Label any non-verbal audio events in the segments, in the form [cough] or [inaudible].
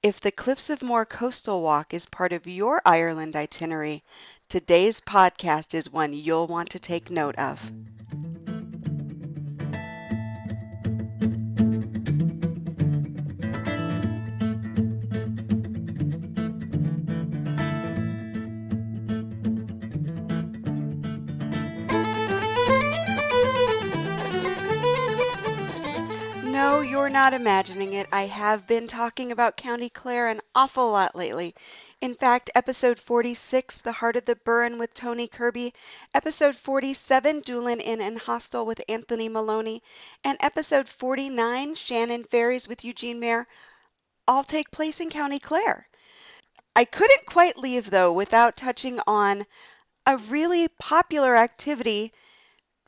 If the Cliffs of Moher Coastal Walk is part of your Ireland itinerary, today's podcast is one you'll want to take note of. Not imagining it. I have been talking about County Clare an awful lot lately. In fact, episode 46, The Heart of the Burren with Tony Kirby, episode 47, Doolin Inn and Hostel with Anthony Maloney, and episode 49, Shannon Ferries with Eugene Mayer, all take place in County Clare. I couldn't quite leave, though, without touching on a really popular activity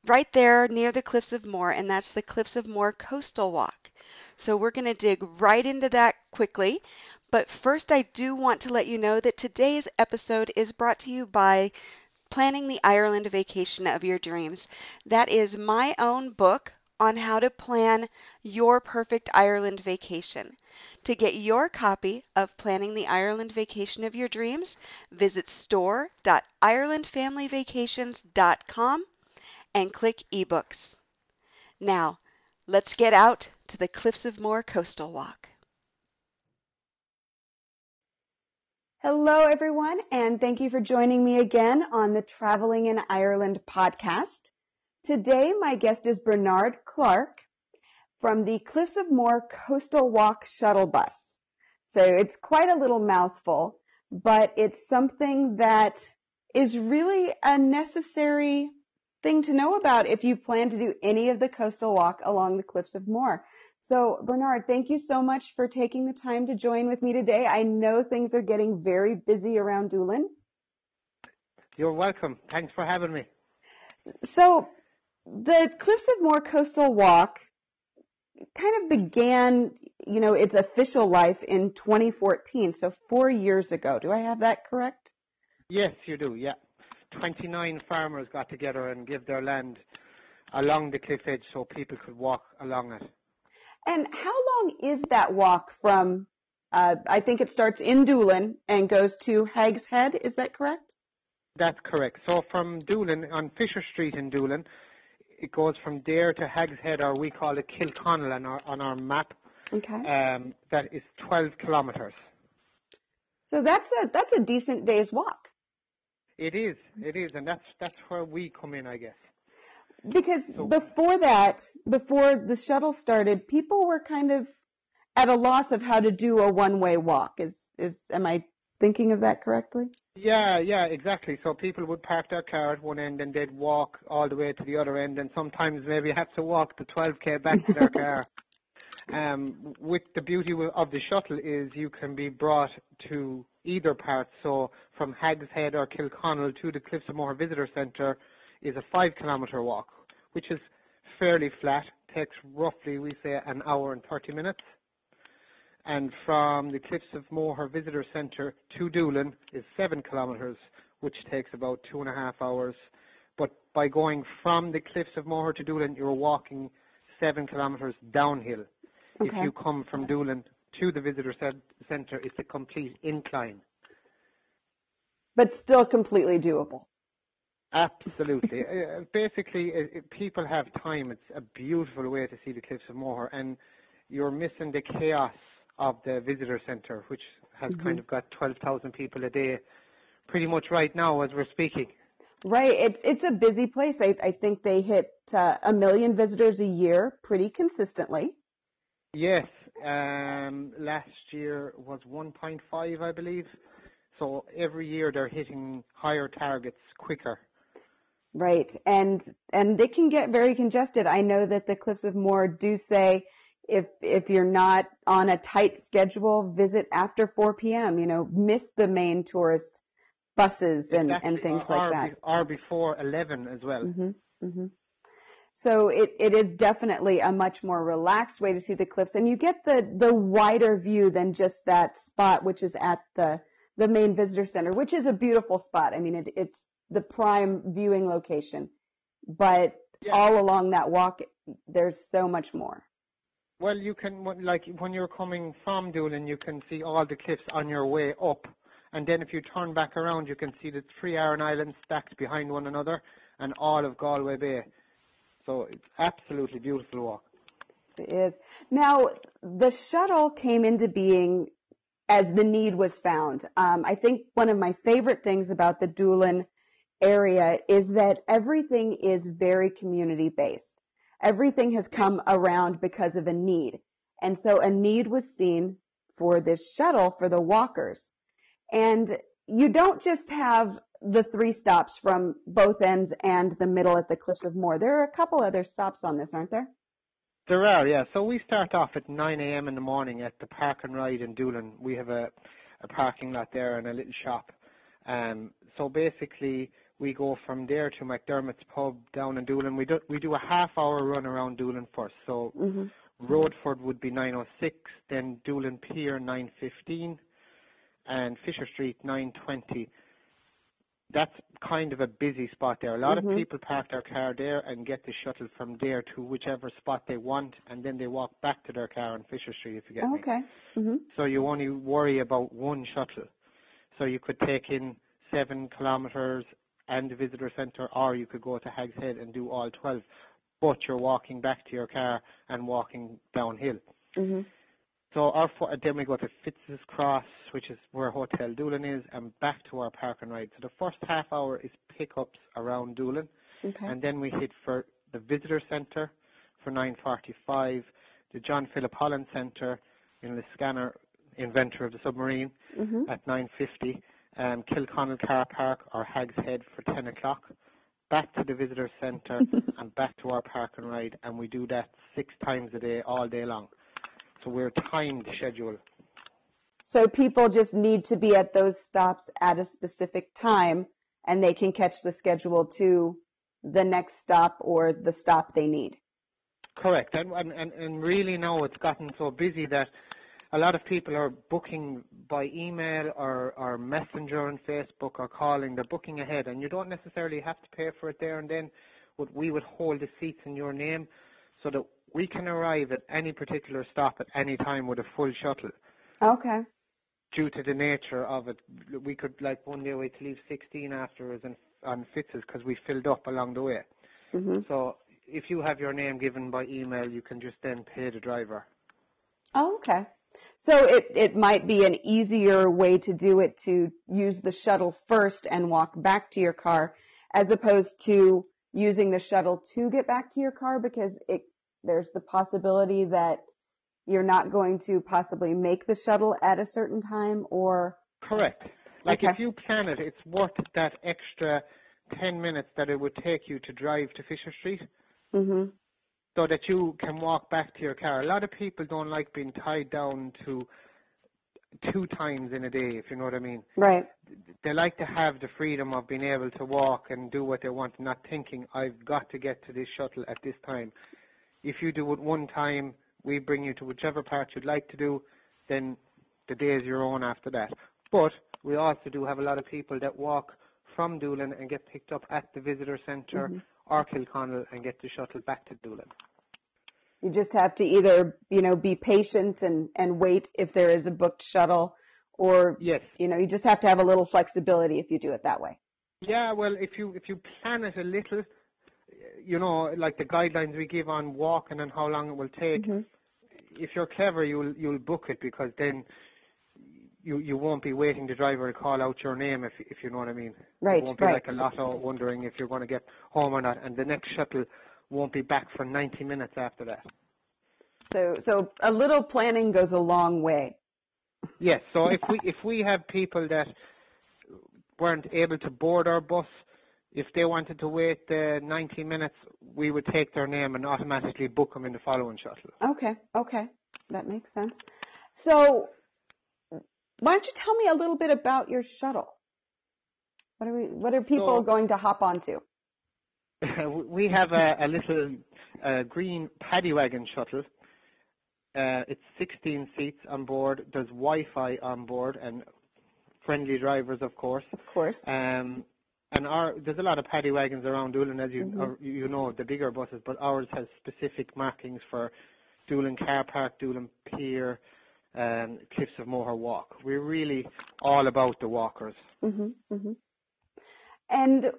right there near the Cliffs of Moher, and that's the Cliffs of Moher Coastal Walk. So we're going to dig right into that quickly. But first, I do want to let you know that today's episode is brought to you by Planning the Ireland Vacation of Your Dreams. That is my own book on how to plan your perfect Ireland vacation. To get your copy of Planning the Ireland Vacation of Your Dreams, visit store.irelandfamilyvacations.com and click eBooks. Now, let's get out to the Cliffs of Moher Coastal Walk. Hello, everyone, and thank you for joining me again on the Traveling in Ireland podcast. Today, my guest is Bernard Clark from the Cliffs of Moher Coastal Walk shuttle bus. So it's quite a little mouthful, but it's something that is really a necessary thing to know about if you plan to do any of the coastal walk along the cliffs of Moher. So Bernard, thank you so much for taking the time to join with me today. I know things are getting very busy around Doolin. You're welcome. Thanks for having me. So the Cliffs of Moher Coastal Walk kind of began, you know, its official life in 2014, so four years ago. Do I have that correct? Yes, you do, yeah. 29 farmers got together and gave their land along the cliff edge so people could walk along it. And how long is that walk from, uh, I think it starts in Doolin and goes to Hag's Head, is that correct? That's correct. So from Doolin, on Fisher Street in Doolin, it goes from there to Hag's Head, or we call it Kilconnell on our, on our map. Okay. Um, that is 12 kilometres. So that's a, that's a decent day's walk. It is, it is, and that's that's where we come in, I guess. Because so, before that, before the shuttle started, people were kind of at a loss of how to do a one-way walk. Is is am I thinking of that correctly? Yeah, yeah, exactly. So people would park their car at one end and they'd walk all the way to the other end, and sometimes maybe have to walk the 12k back to their [laughs] car. Um, with the beauty of the shuttle is you can be brought to either part. So from Hag's Head or Kilconnell to the Cliffs of Moher Visitor Centre is a five kilometre walk, which is fairly flat, takes roughly, we say, an hour and 30 minutes. And from the Cliffs of Moher Visitor Centre to Doolin is seven kilometres, which takes about two and a half hours. But by going from the Cliffs of Moher to Doolin, you're walking seven kilometres downhill. Okay. If you come from Doolin to the visitor centre, it's a complete incline. But still completely doable. Absolutely. [laughs] uh, basically, people have time. It's a beautiful way to see the Cliffs of Moher, and you're missing the chaos of the visitor centre, which has mm-hmm. kind of got 12,000 people a day pretty much right now as we're speaking. Right. It's it's a busy place. I, I think they hit uh, a million visitors a year pretty consistently. Yes, um, last year was 1.5, I believe. So every year they're hitting higher targets quicker. Right, and and they can get very congested. I know that the Cliffs of Moher do say if if you're not on a tight schedule, visit after 4 p.m. You know, miss the main tourist buses and exactly. and things or, like that. Or before 11 as well. Mm-hmm. Mm-hmm. So it, it is definitely a much more relaxed way to see the cliffs and you get the, the wider view than just that spot, which is at the, the main visitor center, which is a beautiful spot. I mean, it, it's the prime viewing location, but yeah. all along that walk, there's so much more. Well, you can like when you're coming from Doolin, you can see all the cliffs on your way up, and then if you turn back around, you can see the three Aran Islands stacked behind one another, and all of Galway Bay. So it's absolutely beautiful walk. It is. Now, the shuttle came into being as the need was found. Um, I think one of my favorite things about the Doolin area is that everything is very community based. Everything has come around because of a need. And so a need was seen for this shuttle for the walkers. And you don't just have the three stops from both ends and the middle at the Cliffs of Moher. There are a couple other stops on this, aren't there? There are, yeah. So we start off at 9 a.m. in the morning at the Park and Ride in Doolin. We have a, a parking lot there and a little shop. Um, so basically, we go from there to McDermott's pub down in Doolin. We do we do a half hour run around Doolin first. So hmm Roadford would be 9:06, then Doolin Pier 9:15, and Fisher Street 9:20. That's kind of a busy spot there. A lot Mhm. of people park their car there and get the shuttle from there to whichever spot they want, and then they walk back to their car on Fisher Street. If you get me. Okay. hmm So you only worry about one shuttle. So you could take in seven kilometres and the visitor centre, or you could go to Hag's Head and do all 12. But you're walking back to your car and walking downhill. hmm So our fo- then we go to Fitz's Cross, which is where Hotel Doolin is, and back to our park and ride. So the first half hour is pickups around Doolin, Okay. and then we hit for the visitor centre for 9:45, the John Philip Holland Centre in the scanner, inventor of the submarine, hmm at 9.50, um, Kilconnell Car Park or Hag's Head for 10 o'clock, back to the visitor centre [laughs] and back to our park and ride, and we do that six times a day, all day long. So we're timed schedule. So people just need to be at those stops at a specific time and they can catch the schedule to the next stop or the stop they need. Correct, and, and, and, really now it's gotten so busy that a lot of people are booking by email or, or messenger on Facebook or calling, they're booking ahead and you don't necessarily have to pay for it there and then, but we would hold the seats in your name so that we can arrive at any particular stop at any time with a full shuttle. Okay. Due to the nature of it, we could like one day we had to leave 16 afterwards and on Fitz's because we filled up along the way. hmm So if you have your name given by email, you can just then pay the driver. Oh, okay. So it, it might be an easier way to do it to use the shuttle first and walk back to your car as opposed to using the shuttle to get back to your car because it, there's the possibility that you're not going to possibly make the shuttle at a certain time or Correct. Like Okay. if you plan it, it's worth that extra 10 minutes that it would take you to drive to Fisher Street hmm so that you can walk back to your car. A lot of people don't like being tied down to two times in a day, if you know what I mean. right. They like to have the freedom of being able to walk and do what they want, not thinking, I've got to get to this shuttle at this time. If you do it one time, we bring you to whichever part you'd like to do, then the day is your own after that. But we also do have a lot of people that walk from Doolin and get picked up at the visitor centre Mhm. or Kilconnell and get the shuttle back to Doolin. You just have to either, you know, be patient and, and wait if there is a booked shuttle or, Yes. you know, you just have to have a little flexibility if you do it that way. Yeah, well, if you if you plan it a little, you know, like the guidelines we give on walking and how long it will take. Mhm. If you're clever, you'll you'll book it because then you you won't be waiting the driver to call out your name if if you know what I mean. Right, It won't be right. like a lotto wondering if you're going to get home or not, and the next shuttle won't be back for 90 minutes after that. So, so a little planning goes a long way. Yes. So if we if we have people that weren't able to board our bus, if they wanted to wait the 90 minutes, we would take their name and automatically book them in the following shuttle. Okay, okay. That makes sense. So, why don't you tell me a little bit about your shuttle? What are we, what are people So- going to hop onto? [laughs] we have a, a little uh, green paddy wagon shuttle. Uh, it's 16 seats on board. There's Wi-Fi on board and friendly drivers, of course. Of course. Um, and our there's a lot of paddy wagons around Doolin, as you Mhm. or you know, the bigger buses, but ours has specific markings for Doolin Car Park, Doolin Pier, um, Cliffs of Moher Walk. We're really all about the walkers. Mhm. Mhm. And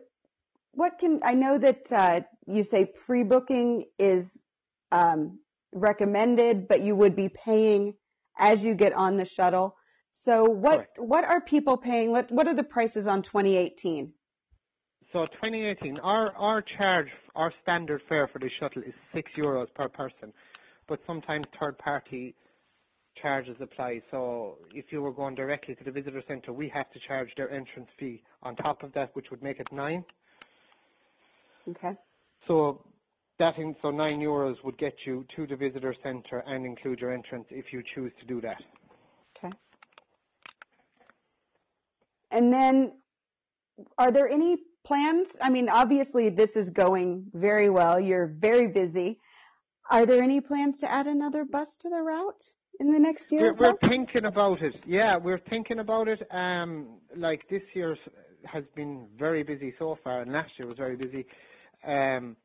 what can I know that uh, you say pre-booking is um, recommended, but you would be paying as you get on the shuttle. So what Correct. what are people paying? What what are the prices on 2018? So 2018, our our charge, our standard fare for the shuttle is six euros per person, but sometimes third party charges apply. So if you were going directly to the visitor centre, we have to charge their entrance fee on top of that, which would make it nine. Okay. So that in, so nine euros would get you to the visitor centre and include your entrance if you choose to do that. Okay. And then, are there any plans? I mean, obviously this is going very well. You're very busy. Are there any plans to add another bus to the route in the next year We're, or so? we're thinking about it. Yeah, we're thinking about it. Um, like this year has been very busy so far, and last year was very busy. Um,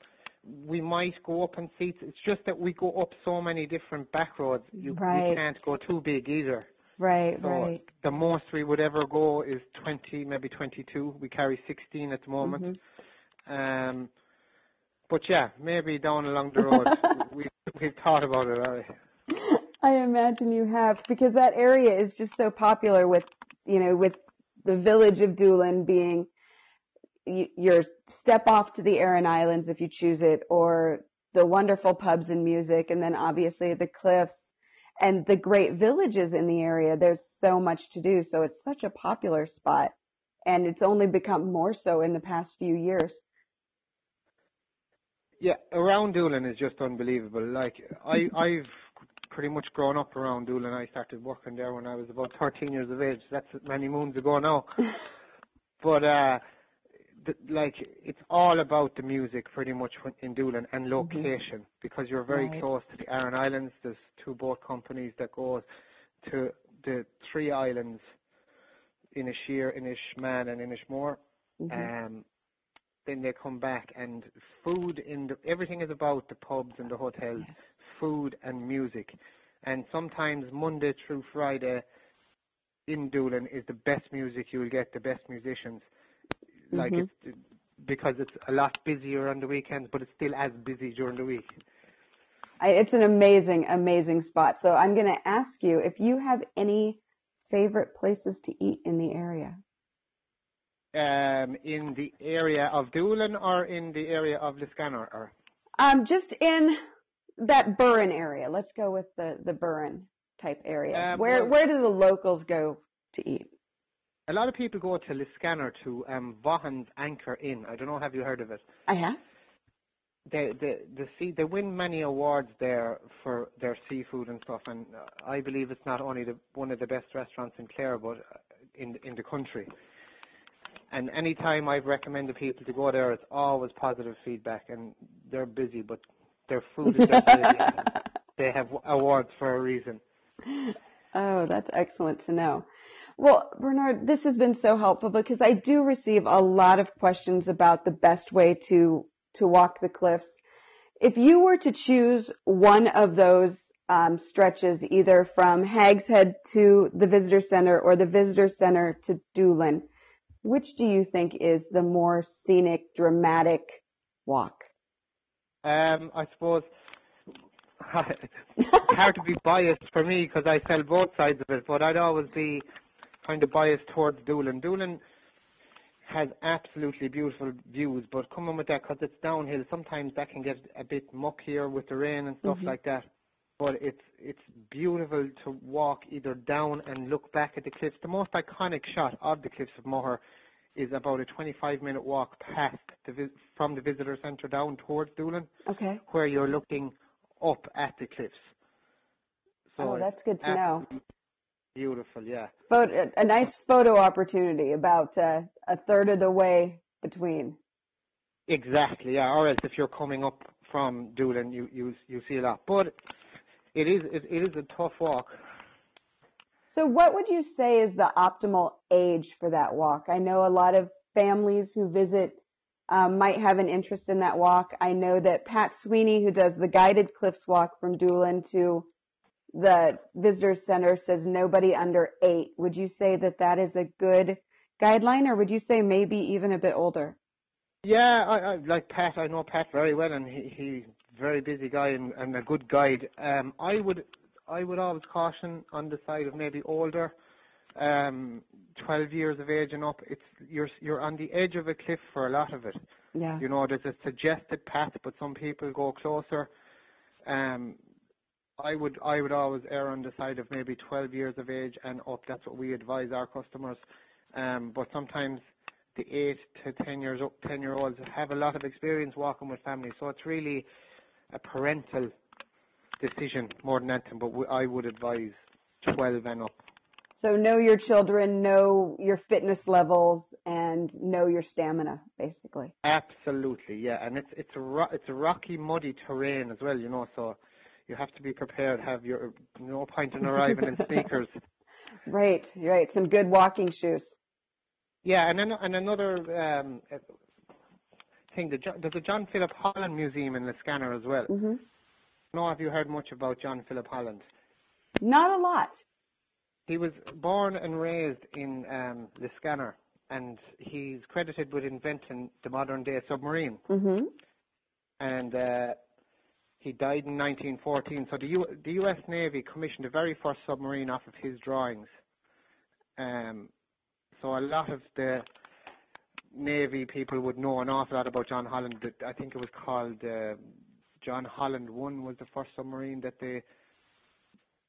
we might go up in seats. It's just that we go up so many different back roads. You, Right. you can't go too big either. Right, So right. the most we would ever go is 20, maybe 22. We carry 16 at the moment. Mhm. Um, but yeah, maybe down along the road. [laughs] we, we've thought about it. Already. I imagine you have because that area is just so popular with, you know, with the village of Doolin being your step off to the Aran Islands if you choose it, or the wonderful pubs and music, and then obviously the cliffs and the great villages in the area. There's so much to do. So it's such a popular spot and it's only become more so in the past few years. Yeah, around Doolin is just unbelievable. Like I, I've pretty much grown up around Doolin. I started working there when I was about 13 years of age. That's many moons ago now. [laughs] but uh, the, like it's all about the music, pretty much in Doolin and location because you're very Right. close to the Aran Islands. There's two boat companies that go to the three islands, in Inisheer, Inishmaan, and Inishmore. Mhm. Um, then they come back and food in the everything is about the pubs and the hotels, Yes. food and music. And sometimes Monday through Friday in Doolin is the best music you will get, the best musicians. Like Mhm. it's because it's a lot busier on the weekends, but it's still as busy during the week. I, it's an amazing, amazing spot. So I'm going to ask you if you have any favorite places to eat in the area. Um, in the area of Doolin or in the area of Liscannor or Um, just in that Burren area. Let's go with the the Burren type area. Um, where well- where do the locals go to eat? A lot of people go to Liscannor to um, Vaughan's Anchor Inn. I don't know, have you heard of it? I have. they they they see they win many awards there for their seafood and stuff, and uh, I believe it's not only the one of the best restaurants in Clare, but uh, in in the country. And any time I've recommended people to go there, it's always positive feedback, and they're busy, but their food is definitely [laughs] they have awards for a reason. Oh, that's excellent to know. Well, Bernard, this has been so helpful because I do receive a lot of questions about the best way to to walk the cliffs. If you were to choose one of those um, stretches, either from Hag's Head to the visitor center or the visitor center to Doolin, which do you think is the more scenic, dramatic walk? Um, I suppose [laughs] hard to be biased for me because I sell both sides of it, but I'd always be kind of biased towards Doolin. Doolin has absolutely beautiful views, but coming with that because it's downhill, sometimes that can get a bit muckier with the rain and stuff Mhm. like that. But it's it's beautiful to walk either down and look back at the cliffs. The most iconic shot of the cliffs of Moher is about a 25 minute walk past the vis- from the visitor centre down towards Doolin Okay. where you're looking up at the cliffs. Oh, that's good to know. Beautiful, yeah. Photo, a nice photo opportunity about uh, a third of the way between. Exactly, yeah. Or else if you're coming up from Doolin, you you you see a lot. But it is it, it is a tough walk. So what would you say is the optimal age for that walk? I know a lot of families who visit um, might have an interest in that walk. I know that Pat Sweeney, who does the guided Cliffs Walk from Doolin to the visitor center, says nobody under eight. Would you say that that is a good guideline, or would you say maybe even a bit older? Yeah, I, I like Pat. I know Pat very well, and he he's a very busy guy and, and a good guide. Um, I would I would always caution on the side of maybe older um, 12 years of age and up, it's you're you're on the edge of a cliff for a lot of it. Yeah. You know, there's a suggested path, but some people go closer. Um, I would I would always err on the side of maybe 12 years of age and up. That's what we advise our customers. Um, but sometimes the eight to 10 years 10 year olds have a lot of experience walking with families, so it's really a parental decision more than anything. But I would advise 12 and up. So know your children, know your fitness levels, and know your stamina, basically. Absolutely, yeah. And it's it's a ro- it's a rocky, muddy terrain as well, you know. So you have to be prepared. Have your no point in [laughs] arriving in sneakers. Right, right. Some good walking shoes. Yeah, and then and another um, thing, the, there's a John Philip Holland Museum in Liscannor as well. Mm-hmm. No, have you heard much about John Philip Holland? Not a lot. He was born and raised in um, Liscannor, and he's credited with inventing the modern day submarine. Mm-hmm. And uh, he died in 1914. So the, U- the U.S. Navy commissioned the very first submarine off of his drawings. Um, so a lot of the Navy people would know an awful lot about John Holland. I think it was called uh, John Holland One was the first submarine that they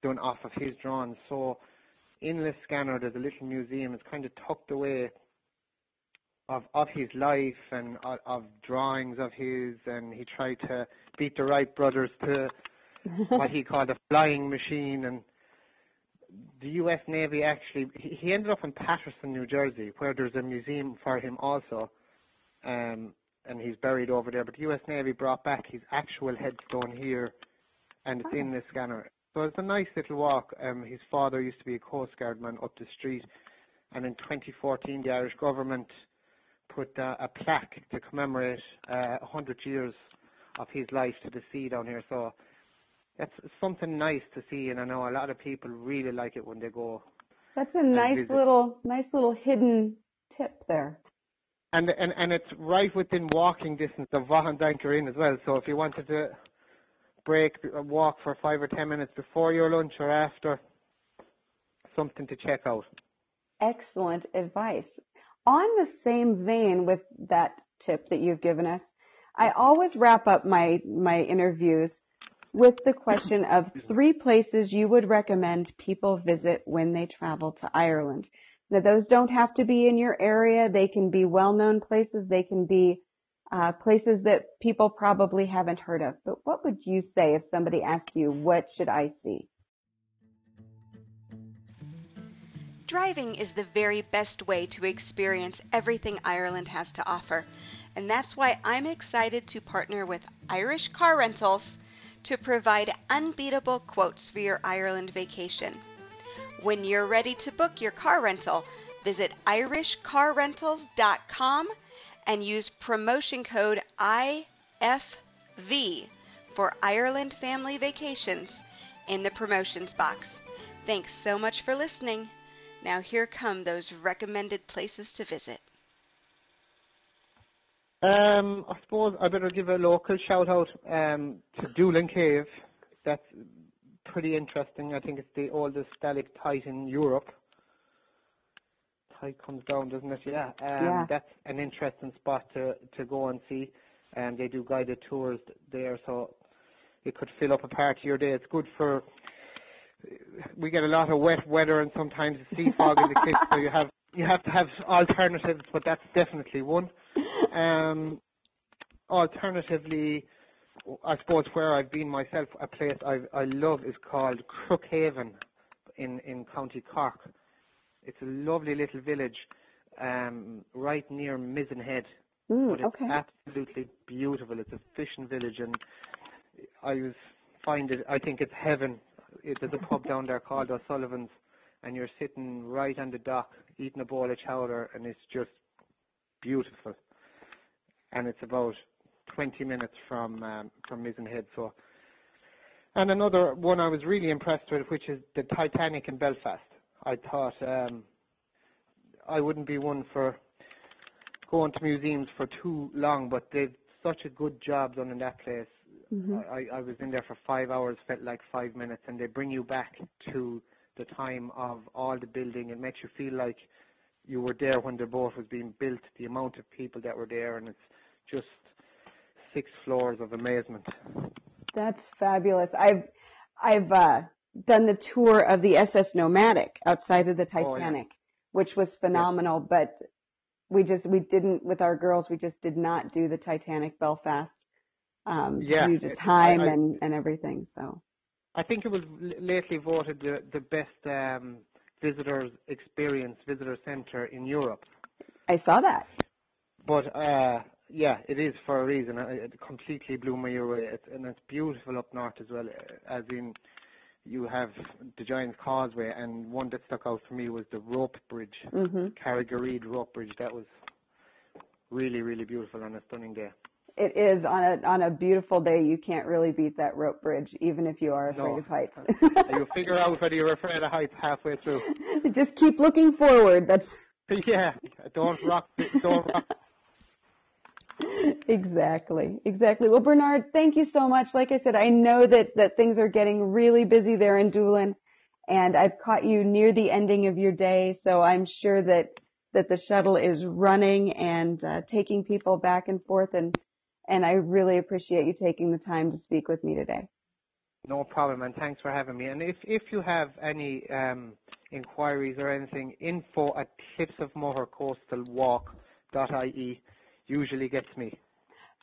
done off of his drawings. So in Liscannor, there's a little museum. It's kind of tucked away of of his life and of, of drawings of his, and he tried to beat the Wright brothers to [laughs] what he called a flying machine. And the U.S. Navy actually, he, he ended up in Paterson, New Jersey, where there's a museum for him also, um, and he's buried over there. But the U.S. Navy brought back his actual headstone here, and it's in Liscannor. So it's a nice little walk. Um, his father used to be a Coast Guard man up the street, and in 2014 the Irish government put uh, a plaque to commemorate uh, 100 years of his life to the sea down here. So that's something nice to see, and I know a lot of people really like it when they go. That's a nice little, nice little hidden tip there. And and and it's right within walking distance of Vaughan's Anchor Inn as well. So if you wanted to break, walk for five or ten minutes before your lunch or after. Something to check out. Excellent advice. On the same vein with that tip that you've given us, I always wrap up my, my interviews with the question of three places you would recommend people visit when they travel to Ireland. Now those don't have to be in your area. They can be well-known places. They can be uh, places that people probably haven't heard of. But what would you say if somebody asked you, what should I see? Driving is the very best way to experience everything Ireland has to offer. And that's why I'm excited to partner with Irish Car Rentals to provide unbeatable quotes for your Ireland vacation. When you're ready to book your car rental, visit irishcarrentals.com and use promotion code IFV for Ireland Family Vacations in the promotions box. Thanks so much for listening. Now, here come those recommended places to visit. Um, I suppose I better give a local shout out um, to Doolin Cave. That's pretty interesting. I think it's the oldest stalactite in Europe tide comes down, doesn't it? Yeah. Um, Yeah. That's an interesting spot to to go and see. And they do guided tours there, so it could fill up a part of your day. It's good for. We get a lot of wet weather and sometimes sea fog in the cliffs, so you have you have to have alternatives, but that's definitely one. Um, alternatively, I suppose where I've been myself, a place I I love is called Crookhaven in in County Cork. It's a lovely little village um, right near Mizen Head. Mm, but it's okay. absolutely beautiful. It's a fishing village, and I was find it. I think it's heaven. There's a pub down there called O'Sullivan's, and you're sitting right on the dock eating a bowl of chowder, and it's just beautiful. and it's about 20 minutes from um, from Mizenhead. So, and another one I was really impressed with, which is the Titanic in Belfast. I thought um, I wouldn't be one for going to museums for too long, but they've such a good job done in that place. Mm-hmm. I, I was in there for five hours, felt like five minutes, and they bring you back to the time of all the building. It makes you feel like you were there when the boat was being built, the amount of people that were there, and it's just six floors of amazement. That's fabulous. I've I've uh, done the tour of the SS Nomadic outside of the Titanic, oh, yeah. which was phenomenal. Yeah. But we just we didn't with our girls. We just did not do the Titanic Belfast um, yeah, due to time I, I, and and everything. So I think it was lately voted the the best um, visitors experience visitor center in Europe. I saw that. But uh, yeah, it is for a reason. It completely blew me away, it's, and it's beautiful up north as well. As in, you have the Giant's Causeway, and one that stuck out for me was the rope bridge, mm-hmm. Carrick-a-Rede rope bridge. That was really, really beautiful on a stunning day. It is on a on a beautiful day. You can't really beat that rope bridge, even if you are afraid no. of heights. [laughs] you figure out [laughs] whether you're afraid of heights halfway through. Just keep looking forward. That's [laughs] yeah. Don't rock. Don't rock exactly. Exactly. Well, Bernard, thank you so much. Like I said, I know that, that things are getting really busy there in Doolin and I've caught you near the ending of your day. So I'm sure that, that the shuttle is running and uh, taking people back and forth and, and I really appreciate you taking the time to speak with me today. No problem, and thanks for having me. And if, if you have any um, inquiries or anything, info at cliffsofmohercoastalwalk.ie usually gets me.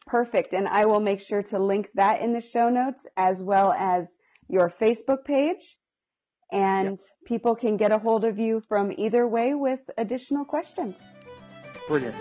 Perfect. And I will make sure to link that in the show notes as well as your Facebook page. And yep. people can get a hold of you from either way with additional questions. Brilliant.